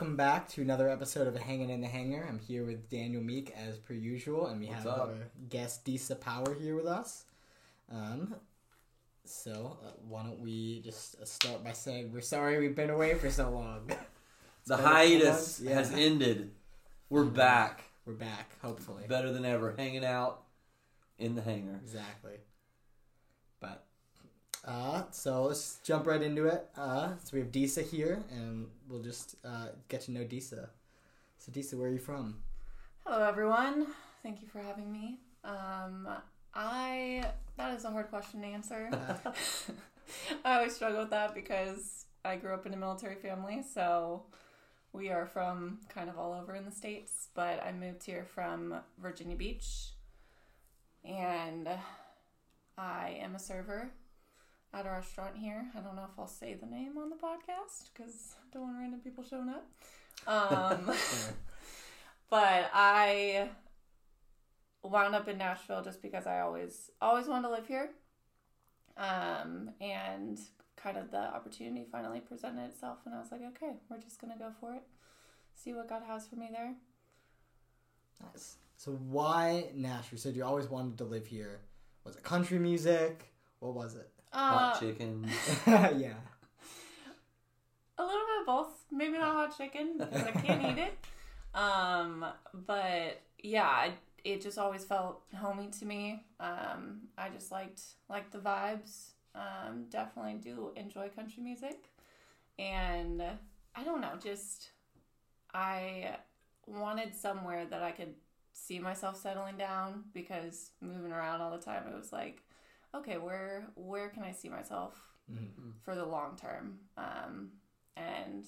welcome back to another episode of Hanging in the Hanger. I'm here with Daniel Meek as per usual, and we What's have up? our guest Disa Power here with us. Um, so uh, why don't we just uh, start by saying we're sorry we've been away for so long. The been a couple hiatus yeah. has ended. We're back, we're back, hopefully. better than ever, hanging out in the hangar. Exactly. Uh, so let's jump right into it. Uh, so we have Disa here, and we'll just uh, get to know Disa. So Disa, where are you from? Hello, everyone. Thank you for having me. Um, I that is a hard question to answer. I always struggle with that because I grew up in a military family, so we are from kind of all over in the states. But I moved here from Virginia Beach, and I am a server at a restaurant here. I don't know if I'll say the name on the podcast because I don't want random people showing up. Um, but I wound up in Nashville just because I always always wanted to live here. Um, and kind of the opportunity finally presented itself and I was like, okay, we're just gonna go for it. See what God has for me there. Nice. So why Nashville? You said you always wanted to live here. Was it country music? What was it? Uh, Hot chicken. yeah. a little bit of both. Maybe not hot chicken because I can't eat it. Um, but yeah, it, it just always felt homey to me. Um, I just liked liked the vibes. Um, definitely do enjoy country music, and I don't know, just I wanted somewhere that I could see myself settling down because moving around all the time, it was like, okay, where where can I see myself Mhm. for the long term. Um, and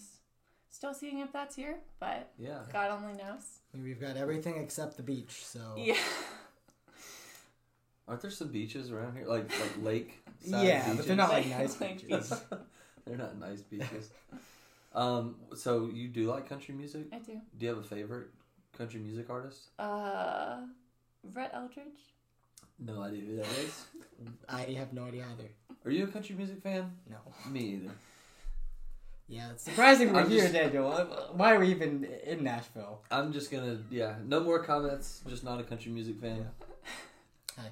still seeing if that's here, but Yeah. God only knows. We've got everything except the beach. So Yeah. Aren't there some beaches around here, like like lake? side Yeah, but they're not like Like- nice beaches. They're not nice beaches. um. So you do like country music? I do. Do you have a favorite country music artist? Uh, Brett Eldredge. No idea who that is. I have no idea either. Are you a country music fan? No. Me either. Yeah, it's surprising we're I'm here, just- Daniel. Why are we even in Nashville? I'm just gonna yeah. No more comments. Just not a country music fan. Hey,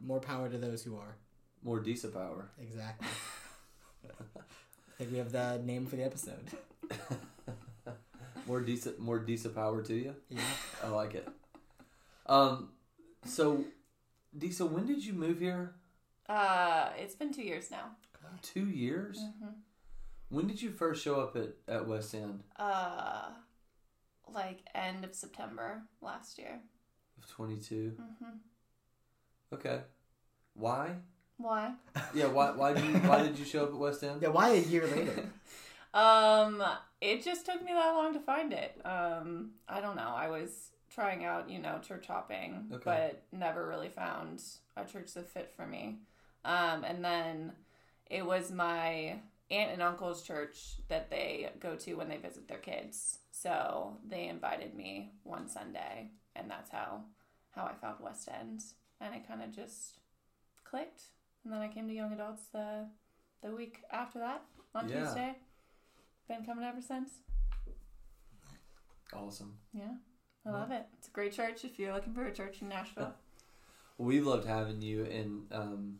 more power to those who are. More Disa power. Exactly. I think we have the name for the episode. more Disa. More Disa power to you. Yeah. I like it. Um, so, Disa, when did you move here? Uh, it's been two years now. Two years. hmm When did you first show up at, at West End Uh, like end of September last year. of twenty two? hmm Okay. Why? Why? Yeah. Why? Why did you Why did you show up at West End? Yeah, why a year later? Um, it just took me that long to find it. Um, I don't know. I was trying out, you know, church hopping, Okay. but never really found a church that fit for me. Um, and then it was my aunt and uncle's church that they go to when they visit their kids. So they invited me one Sunday, and that's how how I found West End, and it kind of just clicked. And then I came to young adults the the week after that on Yeah. Tuesday. Been coming ever since. Awesome. Yeah, I love it. It's a great church if you're looking for a church in Nashville. Well, we loved having you, and um,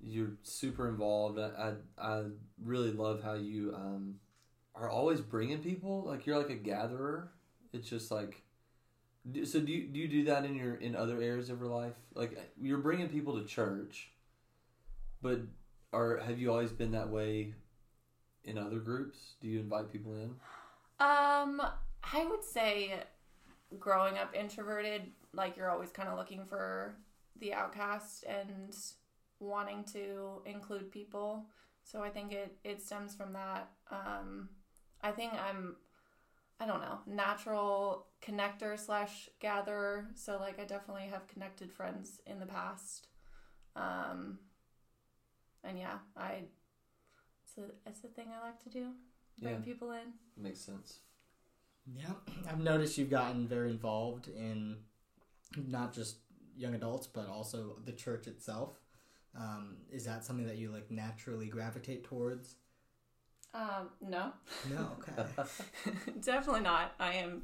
you're super involved. I, I I really love how you um are always bringing people. Like you're like a gatherer. It's just like. So do you do you do that in your in other areas of your life? Like you're bringing people to church, but are have you always been that way in other groups? Do you invite people in? Um, I would say growing up introverted, like you're always kind of looking for the outcast and wanting to include people. So I think it it stems from that. Um, I think I'm I don't know, natural connector slash gatherer. So like I definitely have connected friends in the past. Um, and yeah, I it's a it's a thing I like to do. Bring Yeah. people in. Makes sense. Yeah, I've noticed you've gotten very involved in not just young adults, but also the church itself. Um, is that something that you like naturally gravitate towards? Um, no, No. Okay. definitely not. I am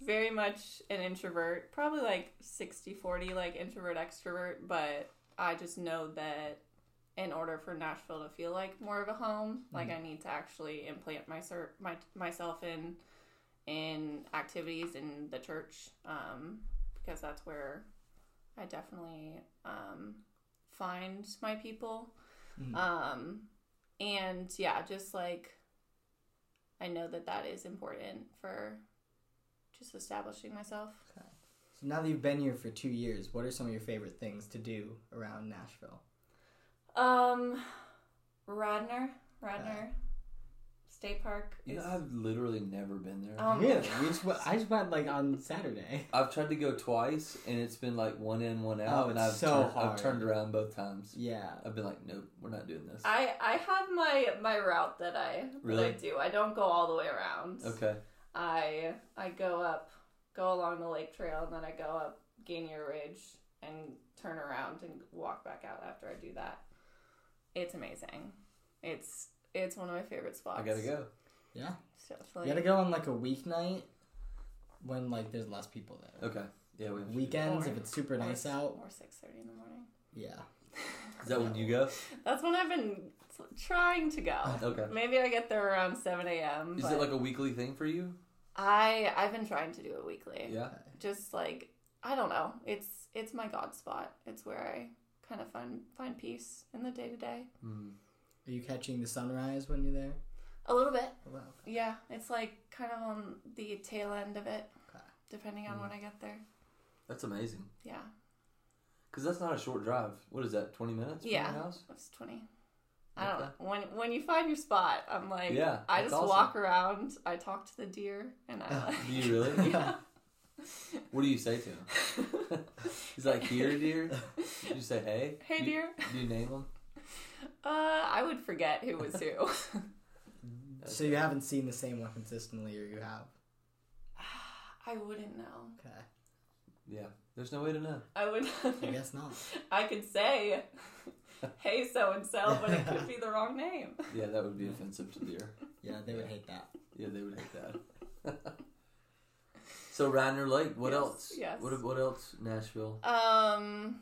very much an introvert, probably like 60 40, like introvert extrovert, but I just know that in order for Nashville to feel like more of a home, like I need to actually implant my, my myself in in activities in the church um, because that's where I definitely um, find my people. Mhm. Um, and yeah, just like I know that that is important for just establishing myself. So now that you've been here for two years, what are some of your favorite things to do around Nashville? Um, Radnor, Radnor State Park. You know, I've literally never been there. Oh my really? We just went, I just went like on Saturday. I've tried to go twice, and it's been like one in, one out, Oh, and I've so turned, hard. I've turned around both times. Yeah. I've been like, nope, we're not doing this. I I have my my route that I Really? that I do. I don't go all the way around. Okay. I I go up, go along the lake trail, and then I go up Ganier Ridge and turn around and walk back out after I do that. It's amazing. It's it's one of my favorite spots. I gotta go. Yeah. It's definitely- You gotta go on like a weeknight when like there's less people there. Okay. Yeah, we have to do Weekends, Or- if it's super or- nice out. Or six thirty in the morning. Yeah. that. Is that when you go? That's when I've been trying to go. Okay. Maybe I get there around seven a.m. Is but it like a weekly thing for you? I I've been trying to do it weekly. Yeah. Just like I don't know. It's it's my god spot. It's where I kind of find find peace in the day to day. Hmm. Are you catching the sunrise when you're there? A little bit. Oh, wow. Yeah, it's like kind of on the tail end of it, Okay. depending on Mm. when I get there. That's amazing. Yeah, Because that's not a short drive. What is that? Twenty minutes from Yeah. your house? it's twenty. I don't know. When when you find your spot, I'm like, Yeah, I just awesome. walk around. I talk to the deer, and I like. Do you really? yeah. What do you say to him? He's like, here, dear. Did you say, hey? Hey, Do- dear. Do you name him? Uh, I would forget who was who. So you haven't seen the same one consistently, or you have? I wouldn't know. Okay. Yeah. There's no way to know. I would. I guess not. I could say, "Hey, so and so," but it could be the wrong name. Yeah, that would be offensive to the deer. Yeah, they would hate that. Yeah, they would hate that. so Radnor Lake. What Yes, else? yes. What what else? Nashville. Um,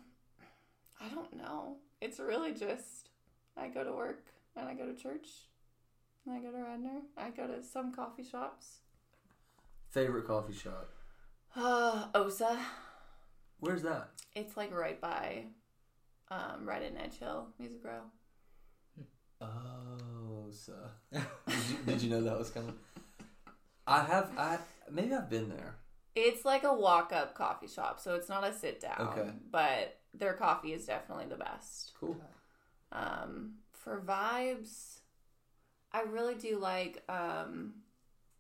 I don't know. It's really just I go to work and I go to church. And I go to Radnor. I go to some coffee shops. Favorite coffee shop. Uh, Osa. Where's that? It's like right by, um, right in Edge Hill Music Row. Oh, so did you, did you know that was coming? I have. I maybe I've been there. It's like a walk up coffee shop, so it's not a sit down. Okay. But their coffee is definitely the best. Cool. Um, for vibes, I really do like um,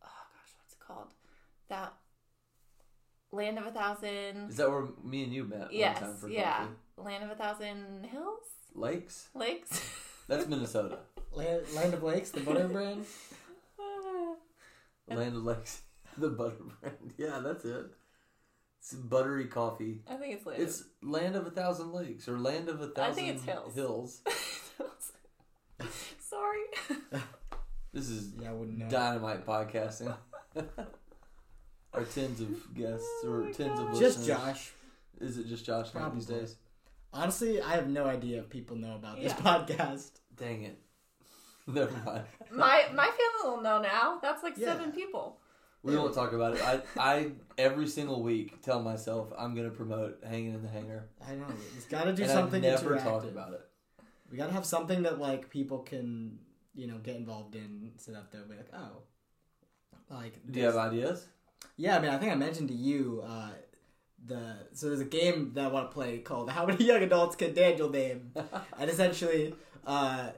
oh gosh, what's it called? That Land of a Thousand. Is that where me and you met yes, time for yeah. coffee? Land of a Thousand Hills, Lakes. lakes. That's Minnesota. Land, Land of Lakes, the butter brand. Land of Lakes. The butter brand. Yeah, that's it. It's buttery coffee. I think it's Land. It's Land of a Thousand Lakes or Land of a Thousand I think it's hills. Hills. Sorry. This is Yeah, I wouldn't know. dynamite podcasting. Our tens of guests or Oh my tens of God. listeners. Just Josh. Is it just Josh now these days? Honestly, I have no idea if people know about this Yeah. podcast. Dang it. Never mind. My my family will know now. That's like Yeah. seven people. We won't talk about it. I, I every single week tell myself I'm gonna promote hanging in the hanger, I know. It's got to do and something I never interactive. talk about it. We got to have something that like people can, you know, get involved in, so that they'll be like, oh, like. Do you have ideas? Yeah, I mean, I think I mentioned to you uh, the so there's a game that I want to play called How Many Young Adults Can Daniel Name, and essentially, uh,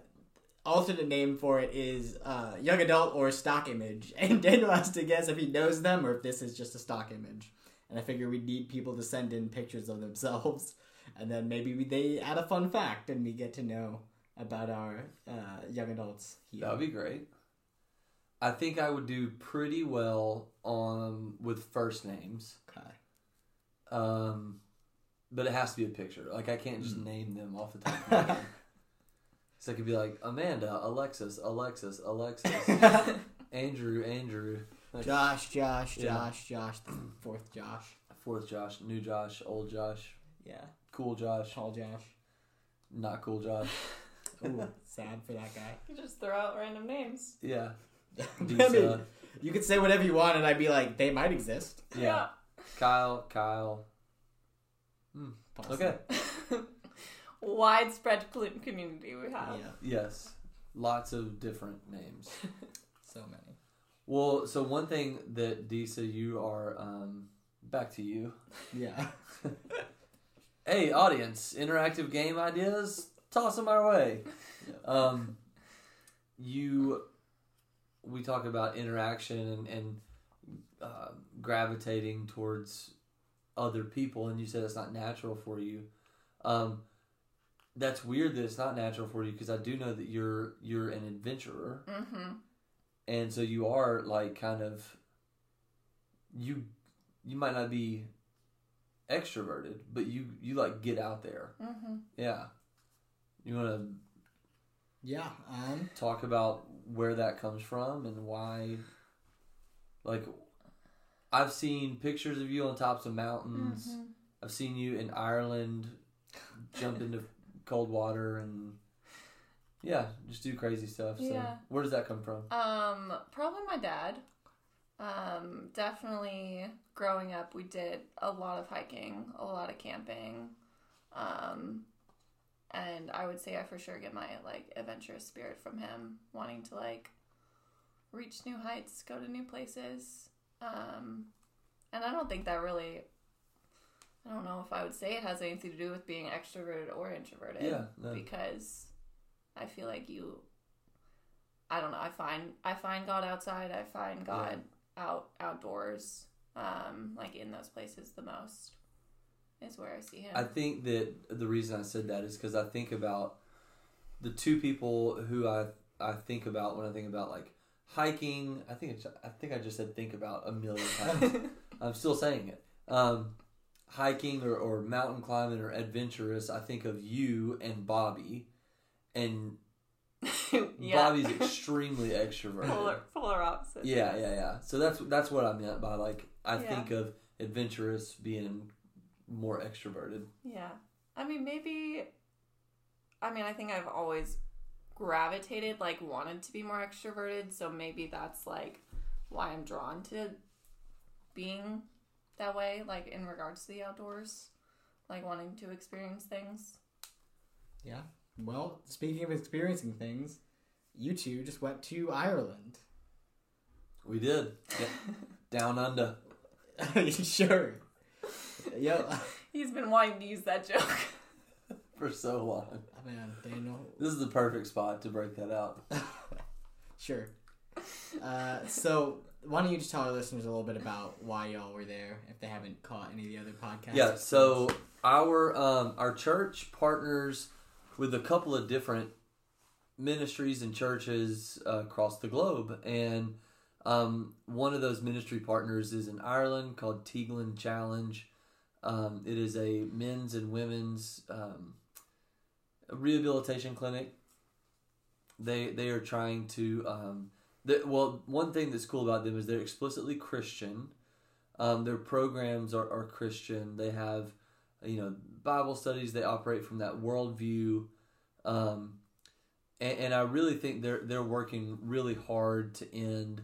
alternate name for it is uh, young adult or stock image, and Daniel has to guess if he knows them or if this is just a stock image. And I figure we need people to send in pictures of themselves, and then maybe we, they add a fun fact, and we get to know about our uh, young adults here. That would be great. I think I would do pretty well on with first names. Okay. Um, but it has to be a picture. Like I can't just Mm. name them off the top of my head. Because I could be like Amanda, Alexis, Alexis, Alexis, Andrew, Andrew, like, Josh, Josh, Yeah. Josh, Josh, the fourth Josh. fourth Josh, new Josh, old Josh, Yeah, cool Josh, tall Josh. not cool Josh. Ooh, sad for that guy. You just throw out random names. Yeah, I mean, Disa, you could say whatever you want, and I'd be like, they might exist. yeah, Kyle, Kyle. Hmm. Possibly. Okay, Widespread cl- community we have. Yeah, yes, lots of different names. so many. Well, so one thing that Disa, you are um, back to you. Yeah. Hey, audience, interactive game ideas, toss them our way. Um, you, we talk about interaction and, and uh, gravitating towards other people, and you said it's not natural for you. Um, that's weird that it's not natural for you because I do know that you're you're an adventurer, Mm-hmm. and so you are like kind of you you might not be extroverted, but you you like get out there. Mm-hmm. Yeah. You want to Yeah. Um. talk about where that comes from and why like I've seen pictures of you on tops of mountains. Mm-hmm. I've seen you in Ireland jump into cold water and yeah, just do crazy stuff. So Yeah. where does that come from? Um, probably my dad. Um, definitely growing up, we did a lot of hiking, a lot of camping. Um, and I would say I for sure get my like adventurous spirit from him, wanting to like reach new heights, go to new places. Um, and I don't think that really. I don't know if I would say it has anything to do with being extroverted or introverted Yeah, no. because I feel like you I don't know, I find I find God outside, I find God out outdoors, um, like in those places the most is where I see him. I think that the reason I said that is because I think about the two people who I I think about when I think about like hiking. I think I think I just said think about a million times. I'm still saying it. Um, hiking or, or mountain climbing or adventurous. I think of you and Bobby, and yeah. Bobby's extremely extroverted. polar polar opposites. Yeah, yeah, yeah. So that's that's what I meant by like I Yeah. think of adventurous being more extroverted. Yeah. I mean, maybe. I mean, I think I've always gravitated, like, wanted to be more extroverted, so maybe that's, like, why I'm drawn to being that way, like, in regards to the outdoors, like, wanting to experience things. Yeah. Well, speaking of experiencing things, you two just went to Ireland. We did. Yeah. Down under. sure. Yo, He's been wanting to use that joke. for so long. oh, man, Daniel. This is the perfect spot to break that out. Sure. Uh, so, why don't you just tell our listeners a little bit about why y'all were there if they haven't caught any of the other podcasts? Yeah, so our um, our church partners with a couple of different ministries and churches uh, across the globe, and um, one of those ministry partners is in Ireland called Tiglin Challenge. Um, it is a men's and women's um, rehabilitation clinic. They they are trying to well one thing that's cool about them is they're explicitly Christian. Um, their programs are, are Christian. They have you know Bible studies. They operate from that worldview, um, and, and I really think they're they're working really hard to end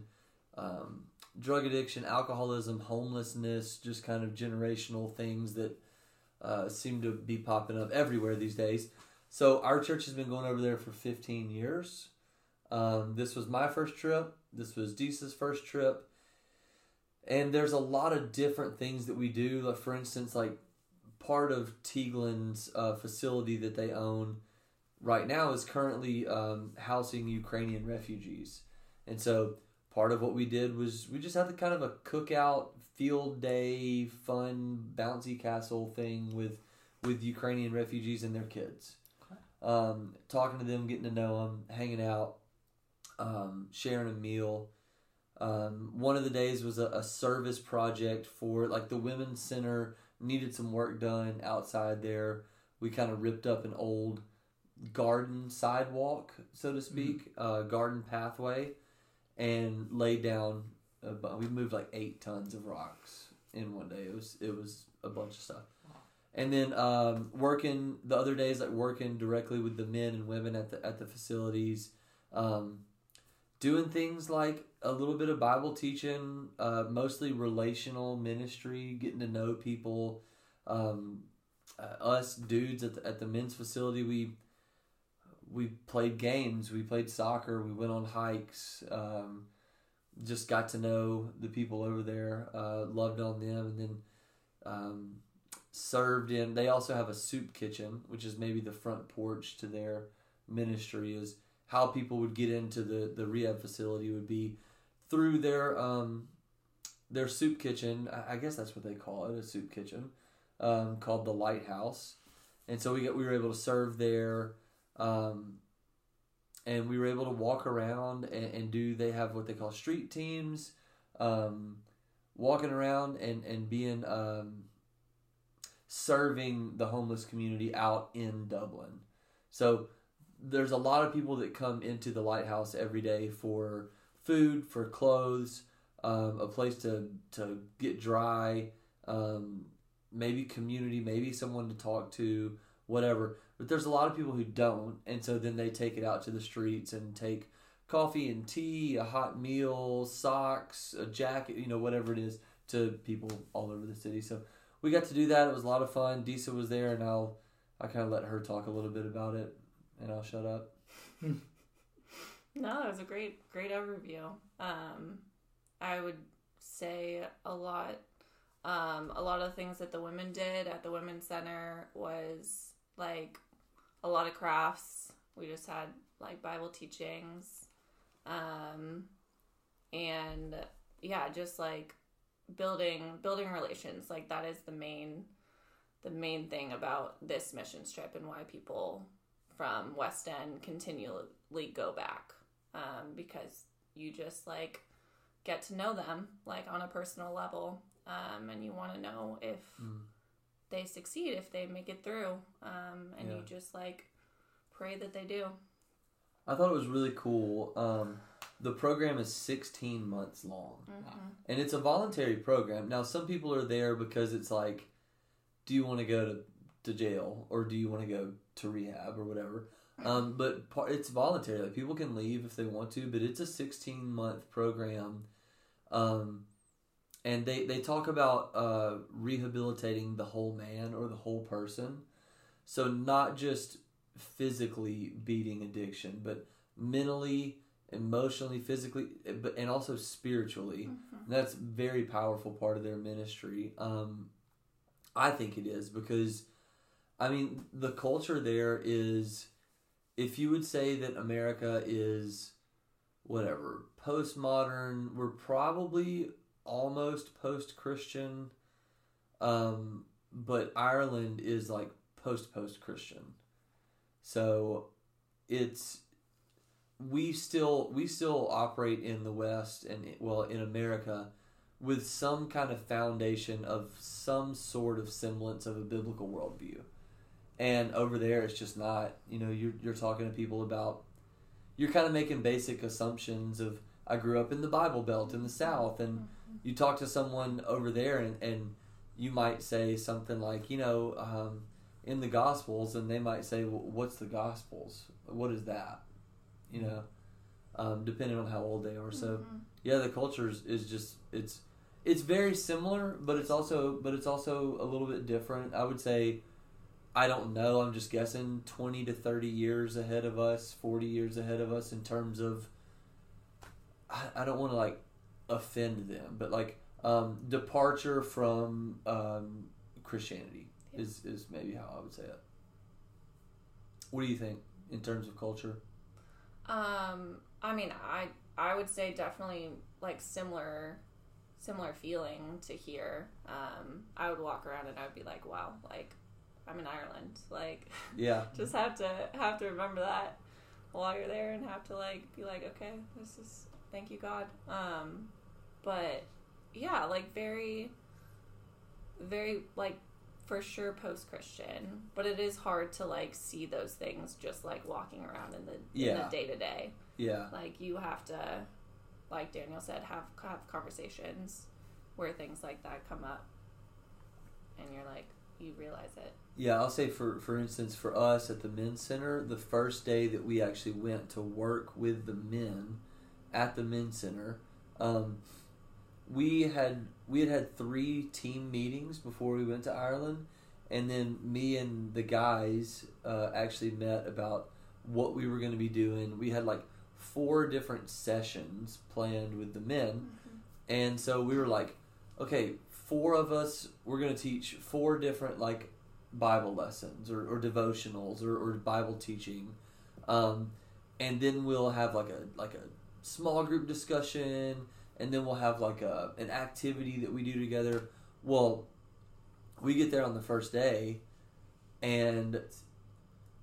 um, drug addiction, alcoholism, homelessness, just kind of generational things that uh, seem to be popping up everywhere these days. So our church has been going over there for 15 years. Um, this was my first trip. This was Disa's first trip. And there's a lot of different things that we do. Like for instance, like part of Tiglin's uh, facility that they own right now is currently um, housing Ukrainian refugees. And so part of what we did was we just had the kind of a cookout field day fun bouncy castle thing with with Ukrainian refugees and their kids. Um, talking to them, getting to know them, hanging out, um, sharing a meal. Um, one of the days was a, a service project for like the women's center needed some work done outside there. We kind of ripped up an old garden sidewalk, so to speak, uh, garden pathway, and laid down. A, bu- we moved like eight tons of rocks in one day. It was it was a bunch of stuff. And then um, working the other days, like working directly with the men and women at the at the facilities, um, doing things like a little bit of Bible teaching, uh, mostly relational ministry, getting to know people. Um, uh, us dudes at the, at the men's facility, we we played games, we played soccer, we went on hikes. Um, just got to know the people over there, uh, loved on them, and then um, served in. They also have a soup kitchen, which is maybe the front porch to their ministry. Is how people would get into the the rehab facility would be through their um, their soup kitchen. I guess that's what they call it, a soup kitchen, um, called the Lighthouse. And so we we were able to serve there, um, and we were able to walk around and, and do. They have what they call street teams, um, walking around and and being um, serving the homeless community out in Dublin. So there's a lot of people that come into the lighthouse every day for food, for clothes, um, a place to to get dry, um, maybe community, maybe someone to talk to, whatever. But there's a lot of people who don't, and so then they take it out to the streets and take coffee and tea, a hot meal, socks, a jacket, you know, whatever it is, to people all over the city. So we got to do that. It was a lot of fun. Disa was there, and I'll I kind of let her talk a little bit about it, and I'll shut up. No, that was a great, great overview. Um, I would say a lot. Um, a lot of things that the women did at the women's center was like a lot of crafts. We just had like Bible teachings, um, and yeah, just like building building relations. Like that is the main the main thing about this mission trip and why people from West End continually go back um, because you just like get to know them like on a personal level um, and you want to know if Mm. they succeed if they make it through um, and you just like pray that they do I thought it was really cool. Um, the program is 16 months long. mm-hmm. and it's a voluntary program. Now, some people are there because it's like, do you want to go to, to jail or do you want to go to rehab or whatever? Um, but par- it's voluntary. Like people can leave if they want to, but it's a 16 month program. Um, and they, they talk about uh, rehabilitating the whole man or the whole person. So, not just physically beating addiction, but mentally, emotionally, physically, eh, but and also spiritually. Mm-hmm. That's a very powerful part of their ministry. Um, I think it is because, I mean, the culture there is, if you would say that America is, whatever, postmodern, we're probably almost post Christian, um, but Ireland is like post post Christian. So it's we still we still operate in the West and well in America with some kind of foundation of some sort of semblance of a biblical worldview. And over there, it's just not. You know, you're you're talking to people about. You're kind of making basic assumptions of. I grew up in the Bible Belt in the South, and you talk to someone over there, and, and you might say something like, you know, um, in the Gospels, and they might say, well, "What's the Gospels? What is that?" You know, um, depending on how old they are. So Mhm. yeah, the culture is, is just it's it's very similar, but it's also but it's also a little bit different. I would say, I don't know. I'm just guessing twenty to thirty years ahead of us, forty years ahead of us in terms of. I, I don't want to like offend them, but like um, departure from um, Christianity is is maybe how I would say it. What do you think in terms of culture? Um, I mean, I I would say definitely like similar similar feeling to here. Um, I would walk around and I would be like, wow, like I'm in Ireland. Like Yeah, just have to have to remember that while you're there and have to like be like, okay, this is thank you God. Um, but yeah, like very very like for sure post Christian, but it is hard to like see those things just like walking around in the in Yeah. the day to day. Yeah. Like you have to, like Daniel said, have have conversations where things like that come up, and you're like you realize it. Yeah, I'll say for for instance, for us at the men's center, the first day that we actually went to work with the men at the men's center, um, we had we had had three team meetings before we went to Ireland, and then me and the guys uh, actually met about what we were going to be doing. We had like four different sessions planned with the men, and so we were like, okay, four of us, we're going to teach four different like Bible lessons or, or devotionals or, or Bible teaching. Um, and then we'll have like a like a small group discussion and then we'll have like a an activity that we do together. Well, we get there on the first day and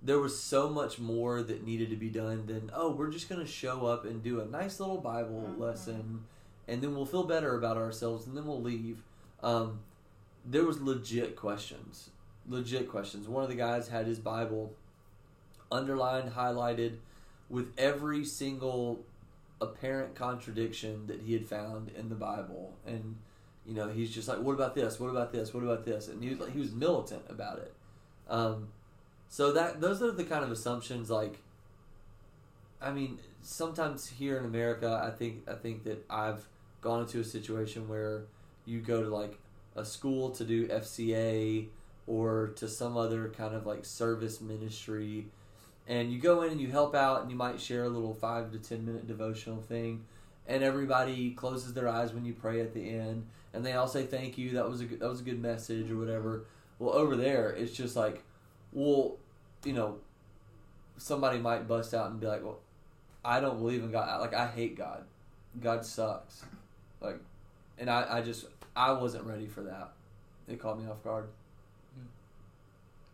there was so much more that needed to be done than oh we're just going to show up and do a nice little bible Mhm. lesson and then we'll feel better about ourselves and then we'll leave um, there was legit questions. Legit questions. One of the guys had his bible underlined highlighted with every single apparent contradiction that he had found in the bible. And you know he's just like what about this? What about this? What about this? And he was like he was militant about it. Um, so that those are the kind of assumptions like I mean, sometimes here in America, I think I think that I've gone into a situation where you go to like a school to do FCA or to some other kind of like service ministry and you go in and you help out and you might share a little 5 to 10 minute devotional thing and everybody closes their eyes when you pray at the end and they all say thank you that was a good, that was a good message or whatever. Well over there it's just like well you know somebody might bust out and be like well i don't believe in god. Like i hate god. God sucks. Like and i, I just i wasn't ready for that it caught me off guard hmm.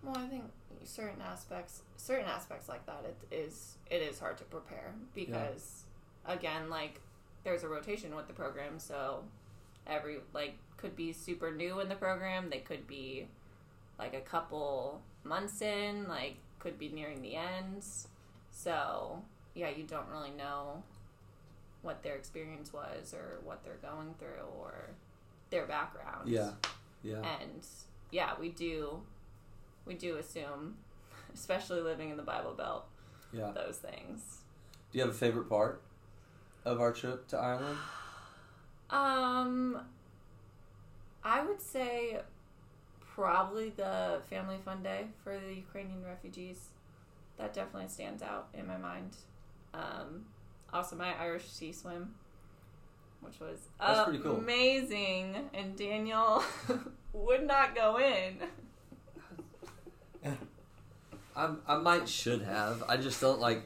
Well, I think certain aspects, certain aspects like that, it is it is hard to prepare because, again, like there's a rotation with the program, so every like could be super new in the program. They could be like a couple months in, like could be nearing the ends. So yeah, you don't really know what their experience was or what they're going through or their background. yeah yeah And yeah, we do we do assume, especially living in the Bible Belt, yeah those things. do you have a favorite part of our trip to ireland Um I would say probably the family fun day for the Ukrainian refugees. That definitely stands out in my mind. Um also my Irish sea swim which was That's pretty cool. amazing and Daniel would not go in. I, I might should have i just don't like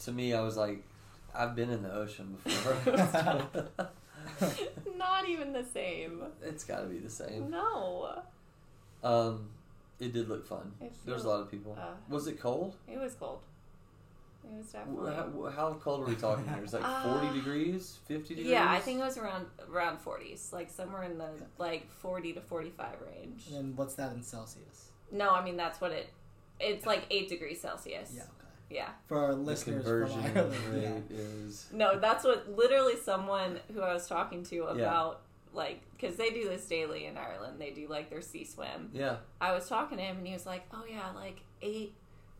to me i was like i've been in the ocean before Not even the same. it's got to be the same No. um it did look fun It there was a lot of people Uh, was it cold it was cold. It was definitely. How, how cold are we talking here? It's like Uh, 40 degrees, 50 degrees? Yeah, I think it was around around forties, like somewhere in the like forty to forty five range. And what's that in Celsius? No, I mean that's what it. It's like eight degrees Celsius. Yeah, okay. Yeah. For our the listeners conversion from Ireland, rate yeah. is. No, that's what literally someone who I was talking to Yeah. about like because they do this daily in Ireland. They do like their sea swim. Yeah. I was talking to him and he was like, "Oh yeah, like eight,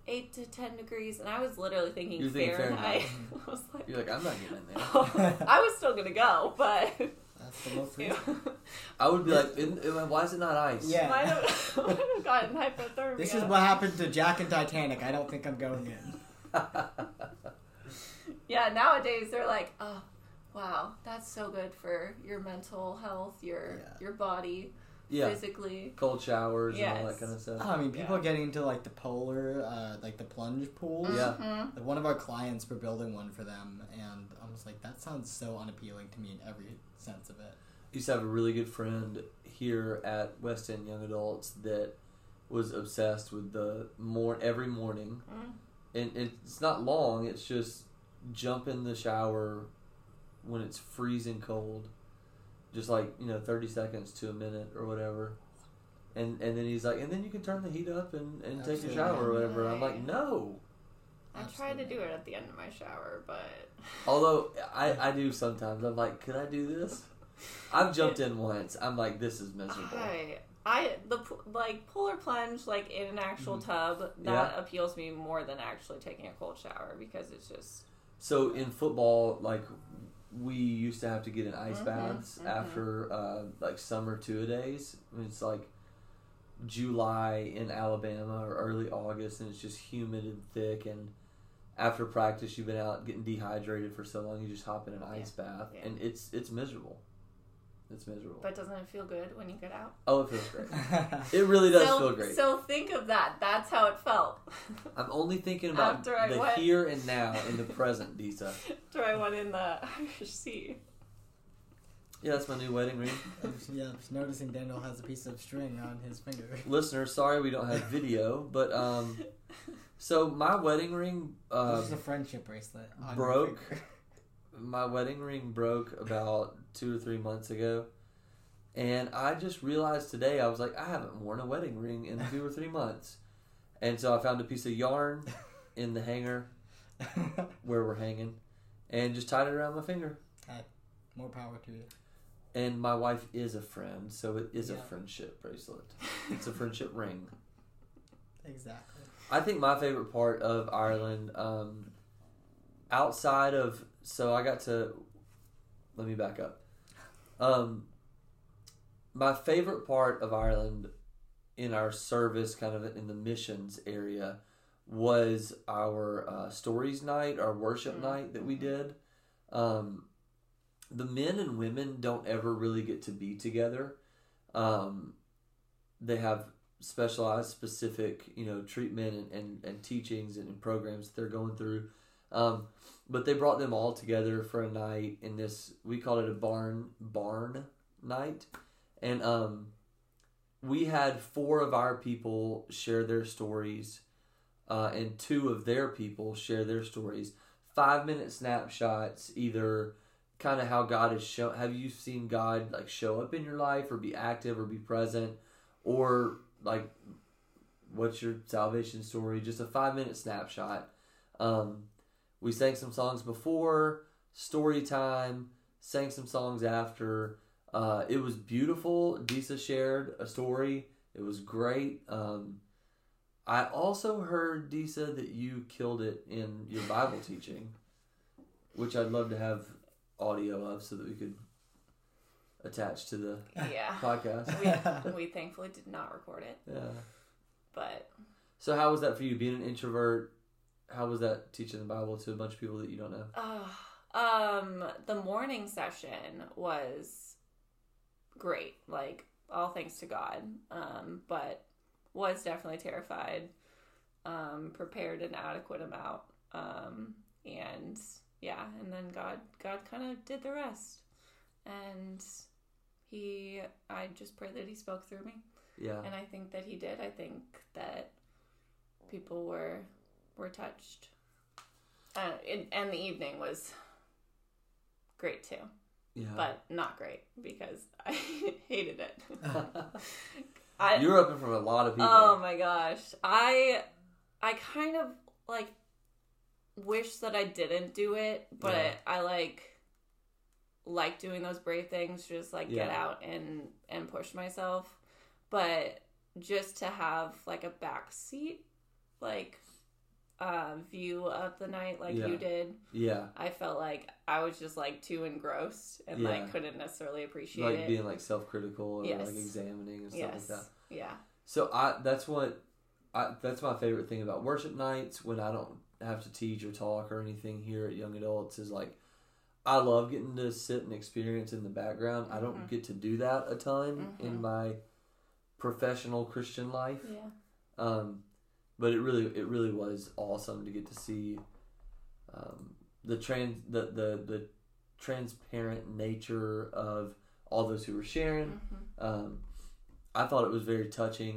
eight to ten degrees," and I was literally thinking You're thinking Fahrenheit. Fahrenheit. I was like, You're like, I'm not getting in there. I was still gonna go, but That's the most you I would be like, in, in, why is it not ice? Yeah. might have, might have gotten hypothermia. This is what happened to Jack and Titanic. I don't think I'm going in. Yeah, nowadays they're like, oh, wow, that's so good for your mental health, your Yeah. your body, yeah. physically. Cold showers and all that kind of stuff. Oh, I mean, people Yeah. are getting into like the polar, uh, like the plunge pools. Yeah. Mhm. Like one of our clients, we're building one for them, and I was like, that sounds so unappealing to me in every sense of it. I used to have a really good friend here at West End Young Adults that was obsessed with the mor every morning, Mm. and it's not long. It's just jump in the shower when it's freezing cold, just like you know thirty seconds to a minute or whatever, And and then he's like, and then you can turn the heat up and, and take a shower or whatever. I'm like, no. I try to do it at the end of my shower, but Although I, I do sometimes. I'm like, could I do this? I've jumped in once. I'm like, this is miserable. I I the p- like polar plunge like in an actual Mm-hmm. tub that Yeah. appeals me more than actually taking a cold shower because it's just So in football, like we used to have to get in ice Mhm, baths mhm. after uh, like summer two a days. It's like July in Alabama or early August, and it's just humid and thick. And after practice, you've been out getting dehydrated for so long, you just hop in an ice bath, yeah. and it's it's miserable. It's miserable. but doesn't it feel good when you get out? oh, it feels great. It really does so, feel great. So think of that. That's how it felt. I'm only thinking about After I the went- here and now in the present, Disa. After I went in the Irish Sea. Yeah, that's my new wedding ring. yeah, I'm just noticing Daniel has a piece of string on his finger. Listener, sorry we don't have video, but um, so my wedding ring, uh, this is a friendship bracelet. On broke. Your my wedding ring broke about two or three months ago, and I just realized today I was like, I haven't worn a wedding ring in two or three months, and so I found a piece of yarn in the hanger where we're hanging, and just tied it around my finger. More power to you. And my wife is a friend, so it is a friendship bracelet. It's a friendship ring. Exactly. I think my favorite part of Ireland, um, outside of so I got to let me back up. Um, my favorite part of Ireland in our service, kind of in the missions area, was our uh, stories night, our worship Mhm. night that we did. Um, the men and women don't ever really get to be together. Um, they have specialized, specific, you know, treatment and, and, and teachings and, programs that they're going through. Um, but they brought them all together for a night in this. We called it a barn barn night, and um, we had four of our people share their stories, uh, and two of their people share their stories. Five minute snapshots, either kind of how God has shown. Have you seen God like show up in your life, or be active, or be present, or like what's your salvation story? Just a five minute snapshot. Um, we sang some songs before, story time, sang some songs after. Uh, it was beautiful. Disa shared a story. It was great. Um, I also heard, Disa, that you killed it in your Bible teaching, which I'd love to have audio of so that we could attach to the Yeah. podcast. We, we thankfully did not record it, Yeah. but So how was that for you, being an introvert? How was that teaching the Bible to a bunch of people that you don't know? uh, um, the morning session was great. Like all thanks to God. Um, but was definitely terrified. Um, prepared an adequate amount. Um, and yeah, and then God, God kind of did the rest. And he, I just pray that he spoke through me. Yeah. and I think that he did. I think that people were were touched, uh, and, and the evening was great too, Yeah. but not great because I hated it. I you were up in front of a lot of people. oh my gosh, I I kind of like wish that I didn't do it, but Yeah. I like like doing those brave things, just like get out and and push myself. But just to have like a back seat, like uh, view of the night, like Yeah. you did, yeah. I felt like I was just like too engrossed and Yeah. like couldn't necessarily appreciate Like it. being like self critical or Yes. like examining and stuff yes, like that. yeah, So I that's what I that's my favorite thing about worship nights when I don't have to teach or talk or anything here at Young Adults is like I love getting to sit and experience in the background. I don't Mhm. get to do that a ton in Mhm. my professional Christian life. yeah. Um, but it really it really was awesome to get to see um, the trans the, the the transparent nature of all those who were sharing. hmm Um, I thought it was very touching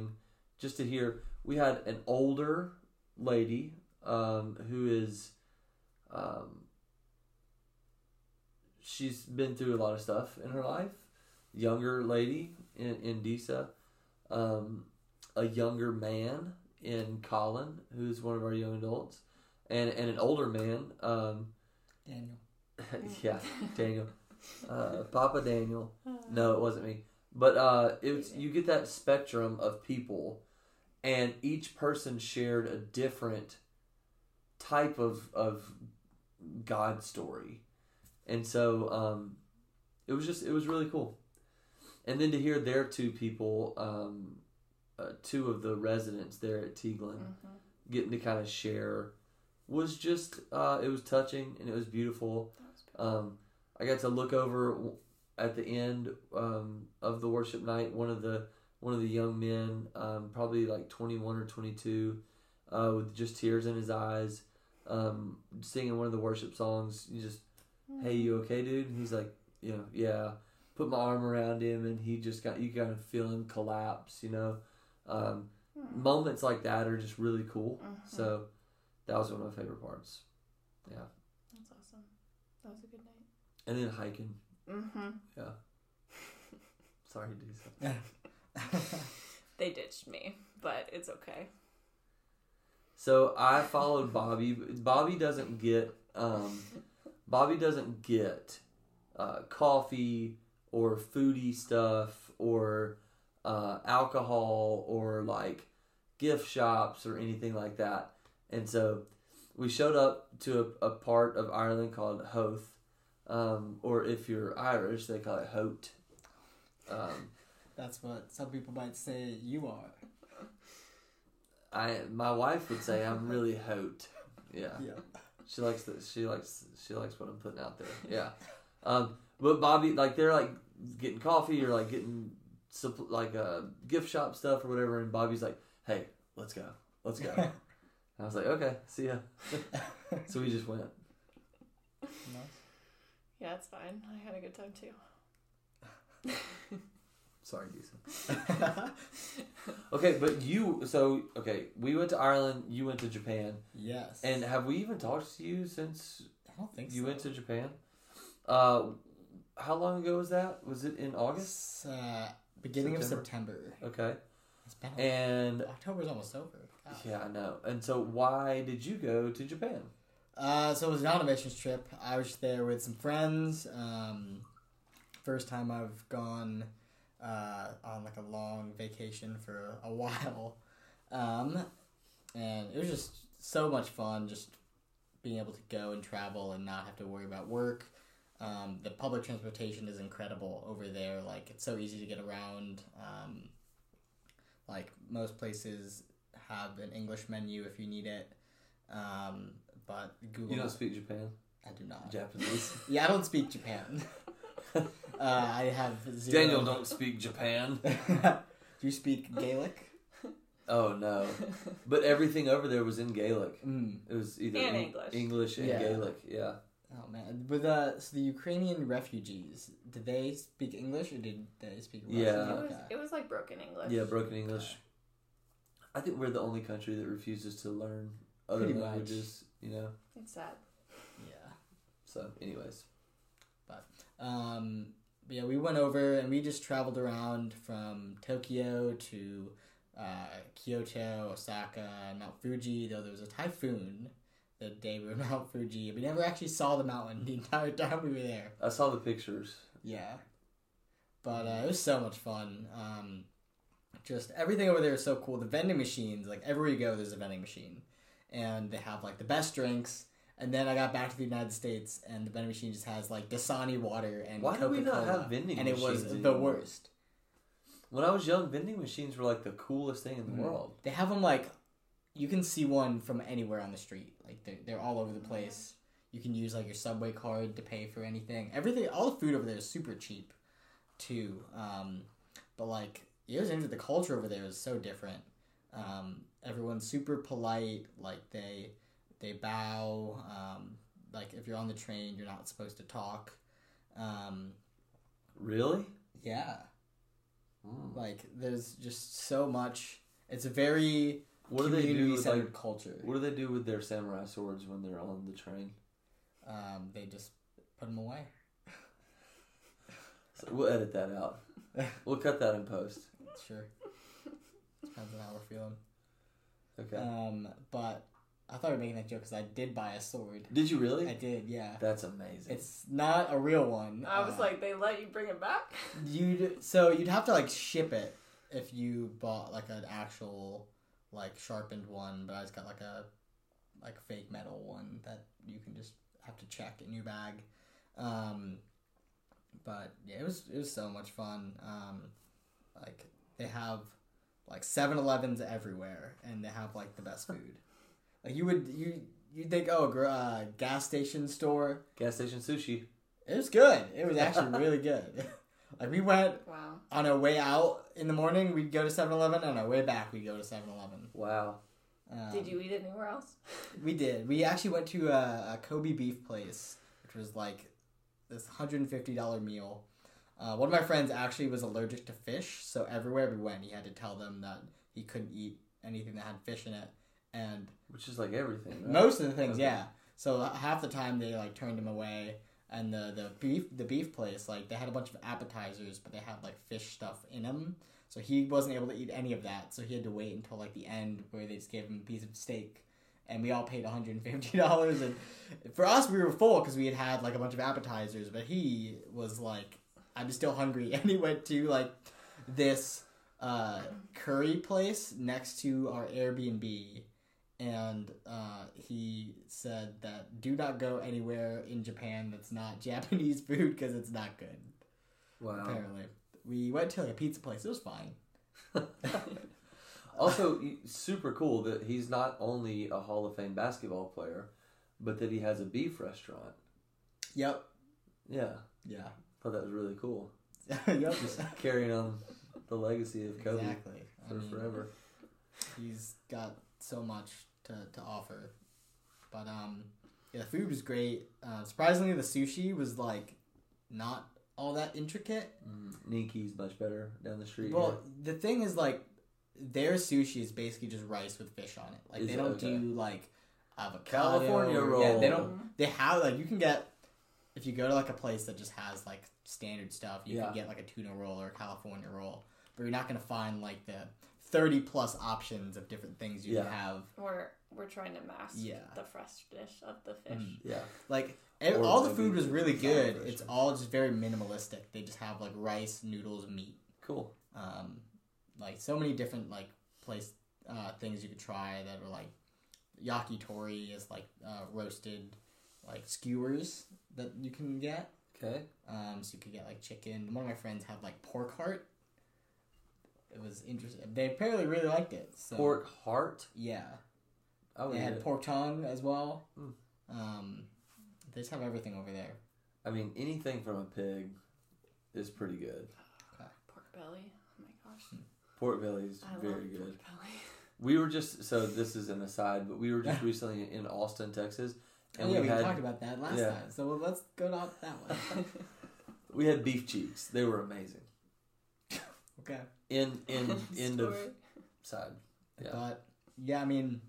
just to hear. We had an older lady um, who is, um, she's been through a lot of stuff in her life. Younger lady in, in DISA, um, a younger man in Colin, who's one of our young adults, and and an older man. Um, Daniel. yeah, Daniel, uh, Papa Daniel. No, it wasn't me. But uh, it was, you get that spectrum of people, and each person shared a different type of of God story, and so um, it was just it was really cool. And then to hear their two people, um, uh, two of the residents there at Tiglin, Mhm. getting to kind of share was just uh, it was touching and it was beautiful. Was beautiful. Um, I got to look over at the end um, of the worship night. One of the one of the young men, um, probably like twenty one or twenty two, uh, with just tears in his eyes, um, singing one of the worship songs. You just, hey, you okay, dude? And he's like, you know, yeah. Put my arm around him, and he just got you kind of feel him collapse. You know, um, Mm. moments like that are just really cool. Mhm. So that was one of my favorite parts. Yeah, That's awesome. That was a good night. and then hiking. Mm-hmm. Yeah. Sorry, Lisa. They ditched me, but it's okay. So I followed Bobby. Bobby doesn't get um, Bobby doesn't get uh, coffee or foodie stuff or uh, alcohol or like gift shops or anything like that. And so we showed up to a, a part of Ireland called Howth, um, or if you're Irish, they call it Hote. Um, That's what some people might say you are. I my wife would say I'm really Hote. Yeah. Yeah. She likes the she likes she likes what I'm putting out there. Yeah. Um, but Bobby, like they're like getting coffee or like getting like uh, gift shop stuff or whatever, and Bobby's like, "Hey, let's go, let's go." I was like, "Okay, see ya." so we just went. Yeah, it's fine. I had a good time too. Sorry, Lisa. Okay, but you so okay. We went to Ireland. You went to Japan, yes. and have we even talked to you since I don't think you so. went to Japan? Uh, how long ago was that? Was it in August? Uh, beginning September? of September. Okay. It's been And October's almost over. God. yeah, I know. And so, why did you go to Japan? Uh, so it was not a missions trip. I was there with some friends. Um, first time I've gone uh, on like a long vacation for a while, um, and it was just so much fun. Just being able to go and travel and not have to worry about work. Um, the public transportation is incredible over there. Like it's so easy to get around. Um, like most places have an English menu if you need it. Um, but Google. You don't speak Japan, I do not. Japanese. Yeah, I don't speak Japan. uh, I have zero. Daniel don't speak Japan. do you speak Gaelic? Oh no! But everything over there was in Gaelic. Mm. It was either And Eng- English. English and Yeah. Gaelic. Yeah. Oh man, but uh, so the Ukrainian refugees, did they speak English or did they speak Russian? Yeah. It was, Okay. it was like broken English. Yeah, broken English. I think we're the only country that refuses to learn other Pretty much. languages. You know. It's sad. Yeah. So, anyways. but Um, but yeah, we went over and we just traveled around from Tokyo to uh, Kyoto, Osaka, Mount Fuji. Though there was a typhoon the day we were Mount Fuji, we never actually saw the mountain the entire time we were there. I saw the pictures. Yeah, but uh, it was so much fun. Um, just everything over there is so cool. The vending machines, like everywhere you go, there's a vending machine, and they have like the best drinks. And then I got back to the United States, and the vending machine just has like Dasani water and Why do we not have vending and it was machines the worst. When I was young, vending machines were like the coolest thing in the Mhm. world. They have them like you can see one from anywhere on the street. Like they're they're all over the place. You can use like your subway card to pay for anything. Everything, all the food over there is super cheap, too. Um, but like it was into the culture over there is so different. Um, everyone's super polite. Like they they bow. Um, like if you're on the train, you're not supposed to talk. Um, Really? yeah, Mm. like there's just so much. It's a very What do they do with like? culture. What do they do with their samurai swords when they're on the train? Um, they just put them away. So we'll edit that out. We'll cut that in post. Sure. Depends on how we're feeling. Okay. Um, but I thought you were making that joke because I did buy a sword. Did you really? I did, yeah. That's amazing. It's not a real one. I was Uh, like, they let you bring it back? you'd so you'd have to like ship it if you bought like an actual like sharpened one, but I just got like a like fake metal one that you can just have to check in your bag. Um, but yeah, it was it was so much fun. Um, like they have like 7-Elevens everywhere, and they have like the best food. like you would you you think oh gr- uh, gas station store Gas station sushi. it was good. It was actually really good. like we went Wow. on our way out in the morning, we'd go to 7-Eleven, and on our way back, we'd go to 7-Eleven. Wow. Um, Did you eat anywhere else? We did. We actually went to a, a Kobe beef place, which was like this $150 meal. Uh, one of my friends actually was allergic to fish, so everywhere we went, he had to tell them that he couldn't eat anything that had fish in it. And Which is like everything. Right? most of the things, Okay. yeah. So uh, half the time they like turned him away, and the the beef the beef place like they had a bunch of appetizers, but they had like fish stuff in them. So he wasn't able to eat any of that. So he had to wait until like the end where they just gave him a piece of steak, and we all paid one hundred and fifty dollars. And for us, we were full because we had had like a bunch of appetizers, but he was like, "I'm still hungry," and he went to like this uh, curry place next to our Airbnb and uh, he said that do not go anywhere in Japan that's not Japanese food because it's not good. Wow. Apparently, we went to like a pizza place. It was fine. Also, super cool that he's not only a Hall of Fame basketball player, but that he has a beef restaurant. Yep. Yeah, Yeah. thought that was really cool. yep. Just carrying on the legacy of Kobe Exactly. I for mean, forever. He's got so much to, to offer. But um, yeah, the food was great. Uh, surprisingly, the sushi was like not all that intricate. Mm, Ninki's much better down the street. Well, the thing is, like, their sushi is basically just rice with fish on it. Like, Is they don't Okay. do like avocado. California or- roll. Yeah, they don't. They have like you can get if you go to like a place that just has like standard stuff. You Yeah. can get like a tuna roll or a California roll, but you're not gonna find like the thirty plus options of different things you can have. We're we're trying to mask Yeah. the freshness of the fish. Mm. yeah, Like ev- Or all the food was really good. It's all just very minimalistic. They just have like rice, noodles, meat. cool. um, like so many different like place uh, things you could try that are like yakitori is like uh, roasted like skewers that you can get. Okay, Um, so you could get like chicken. One of my friends had like pork heart. It was interesting. They apparently really liked it. So pork heart. yeah, Oh, would they had it. pork tongue as well. Mm. Um, they just have everything over there. I mean, anything from a pig is pretty good. Pork belly. Oh my gosh. Pork belly is I very love good. pork belly. We were just so this is an aside, but we were just recently in Austin, Texas, and oh, yeah, we, we, had talked about that last yeah. time. So well, let's go to that one. we had beef cheeks. They were amazing. okay. In in end of Story. side. Yeah. But yeah, I mean,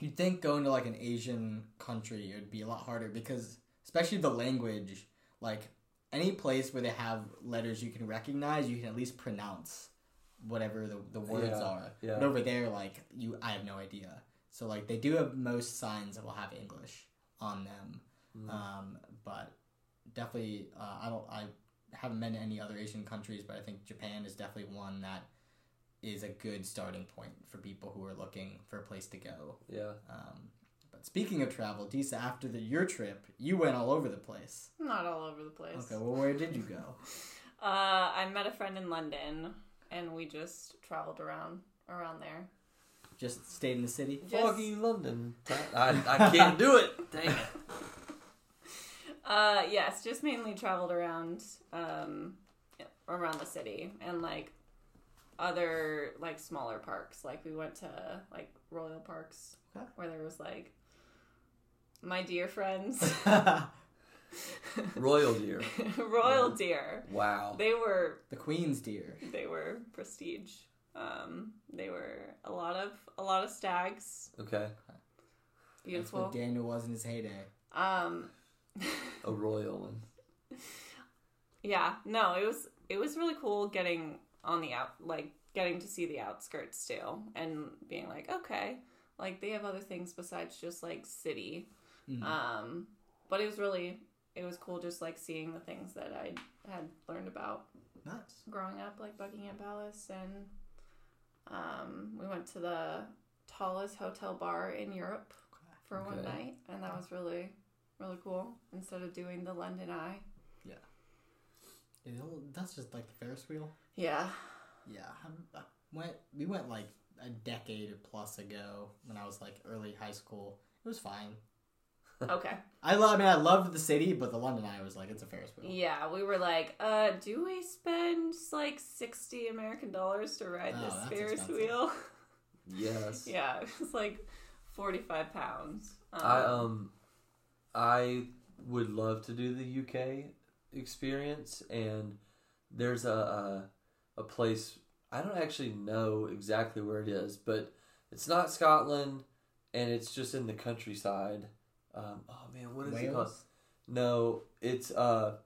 you'd think going to like an Asian country it would be a lot harder because, especially the language, like any place where they have letters you can recognize, you can at least pronounce whatever the, the words Yeah, are. yeah. But over there, like you, I have no idea. So like they do have most signs that will have English on them, Mm. um, but definitely uh, I don't I haven't been to any other Asian countries, but I think Japan is definitely one that is a good starting point for people who are looking for a place to go. Yeah. Um, but speaking of travel, Disa, after the, your trip, you went all over the place. Not all over the place. Okay, well, where did you go? Uh, I met a friend in London, and we just traveled around around there. Just stayed in the city. Just- Foggy London. I, I can't do it. Dang it. Uh, yes, just mainly traveled around, um, around the city and like other like smaller parks. Like we went to like Royal Parks Okay. where there was like my dear friends, Royal deer. Royal Deer. Wow. They were the Queen's deer. they were prestige. Um, they were a lot of a lot of stags. Okay. That's Beautiful. Daniel was in his heyday. Um, A royal one. yeah, no, it was it was really cool getting on the out like getting to see the outskirts too and being like, okay, like they have other things besides just like city. Mhm. Um, but it was really it was cool just like seeing the things that I had learned about nice. growing up, like Buckingham Palace, and um, we went to the tallest hotel bar in Europe for one Okay. night, and that was really really cool. Instead of doing the London Eye, Yeah, that's just like the Ferris wheel. yeah, Yeah, I I went. We went like a decade plus ago when I was like early high school. It was fine. okay, I love. I mean, I loved the city, but the London Eye was like it's a Ferris wheel. yeah. We were like, uh, do we spend like sixty American dollars to ride Oh, this that's Ferris expensive. wheel? Yes. yeah, it was like forty five pounds. I um I would love to do the UK experience and there's a a, a place I don't actually know exactly where it is, but it's not Scotland and it's just in the countryside. Um, oh man, what is it called? No, it's uh